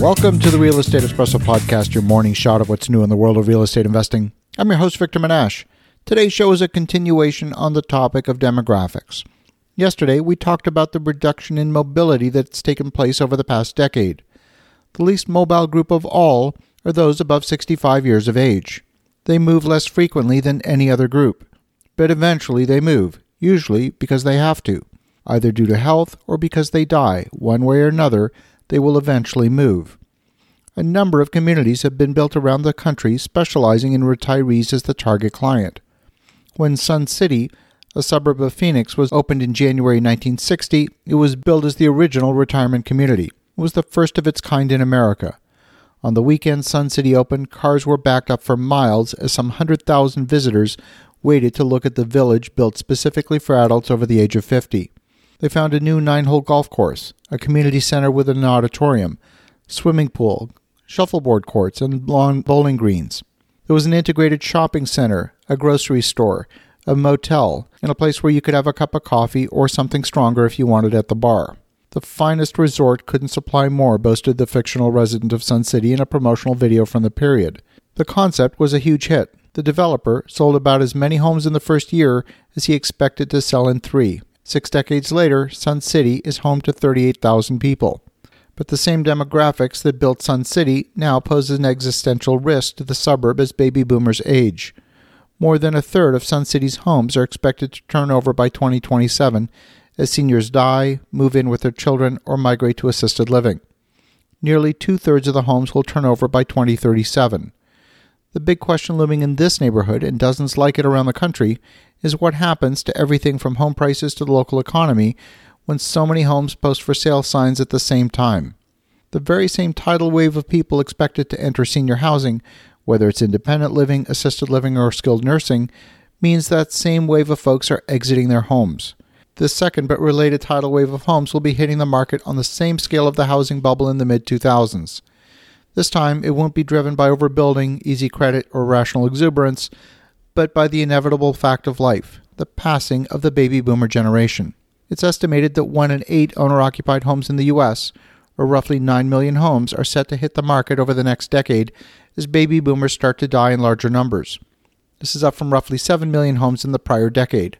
Welcome to the Real Estate Espresso Podcast, your morning shot of what's new in the world of real estate investing. I'm your host, Victor Menasce. Today's show is a continuation on the topic of demographics. Yesterday, we talked about the reduction in mobility that's taken place over the past decade. The least mobile group of all are those above 65 years of age. They move less frequently than any other group, but eventually they move, usually because they have to. Either due to health or because they die, one way or another, they will eventually move. A number of communities have been built around the country specializing in retirees as the target client. When Sun City, a suburb of Phoenix, was opened in January 1960, it was built as the original retirement community. It was the first of its kind in America. On the weekend Sun City opened, cars were backed up for miles as some 100,000 visitors waited to look at the village built specifically for adults over the age of 50. They found a new nine hole golf course, a community center with an auditorium, swimming pool, shuffleboard courts, and lawn bowling greens. There was an integrated shopping center, a grocery store, a motel, and a place where you could have a cup of coffee or something stronger if you wanted at the bar. The finest resort couldn't supply more, boasted the fictional resident of Sun City in a promotional video from the period. The concept was a huge hit. The developer sold about as many homes in the first year as he expected to sell in three. Six decades later, Sun City is home to 38,000 people. But the same demographics that built Sun City now pose an existential risk to the suburb as baby boomers age. More than a third of Sun City's homes are expected to turn over by 2027 as seniors die, move in with their children, or migrate to assisted living. Nearly two thirds of the homes will turn over by 2037. The big question looming in this neighborhood and dozens like it around the country is what happens to everything from home prices to the local economy when so many homes post for sale signs at the same time. The very same tidal wave of people expected to enter senior housing, whether it's independent living, assisted living, or skilled nursing, means that same wave of folks are exiting their homes. This second but related tidal wave of homes will be hitting the market on the same scale of the housing bubble in the mid 2000s. This time, it won't be driven by overbuilding, easy credit, or rational exuberance, but by the inevitable fact of life the passing of the baby boomer generation. It's estimated that one in eight owner occupied homes in the U.S., or roughly 9 million homes, are set to hit the market over the next decade as baby boomers start to die in larger numbers. This is up from roughly 7 million homes in the prior decade.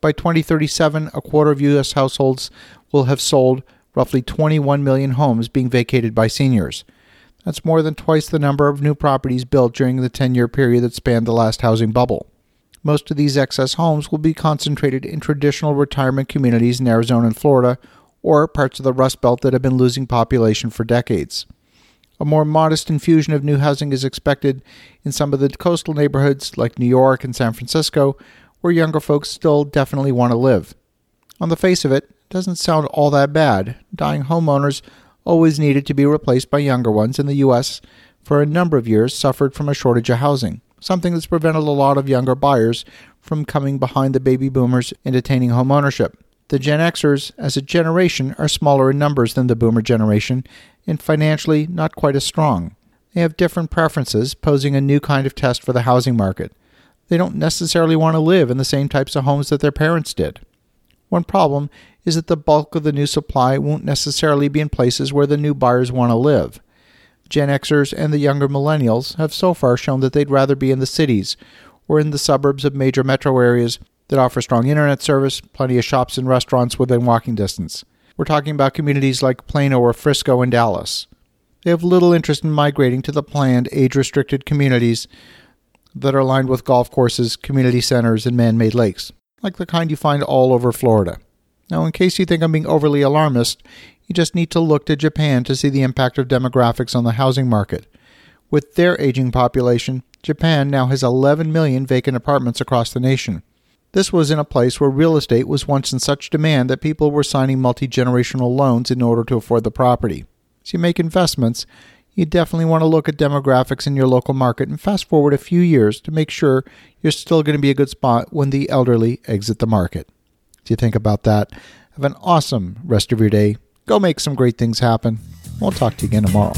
By 2037, a quarter of U.S. households will have sold, roughly 21 million homes being vacated by seniors. That's more than twice the number of new properties built during the 10 year period that spanned the last housing bubble. Most of these excess homes will be concentrated in traditional retirement communities in Arizona and Florida, or parts of the Rust Belt that have been losing population for decades. A more modest infusion of new housing is expected in some of the coastal neighborhoods like New York and San Francisco, where younger folks still definitely want to live. On the face of it, it doesn't sound all that bad. Dying homeowners always needed to be replaced by younger ones in the U.S. for a number of years suffered from a shortage of housing, something that's prevented a lot of younger buyers from coming behind the baby boomers and attaining home ownership. The Gen Xers, as a generation, are smaller in numbers than the boomer generation and financially not quite as strong. They have different preferences, posing a new kind of test for the housing market. They don't necessarily want to live in the same types of homes that their parents did. One problem is that the bulk of the new supply won't necessarily be in places where the new buyers want to live. Gen Xers and the younger millennials have so far shown that they'd rather be in the cities or in the suburbs of major metro areas that offer strong internet service, plenty of shops and restaurants within walking distance. We're talking about communities like Plano or Frisco and Dallas. They have little interest in migrating to the planned, age restricted communities that are lined with golf courses, community centers, and man made lakes like the kind you find all over Florida. Now, in case you think I'm being overly alarmist, you just need to look to Japan to see the impact of demographics on the housing market. With their aging population, Japan now has 11 million vacant apartments across the nation. This was in a place where real estate was once in such demand that people were signing multi generational loans in order to afford the property. As you make investments, you definitely want to look at demographics in your local market and fast forward a few years to make sure you're still going to be a good spot when the elderly exit the market. If you think about that, have an awesome rest of your day. Go make some great things happen. We'll talk to you again tomorrow.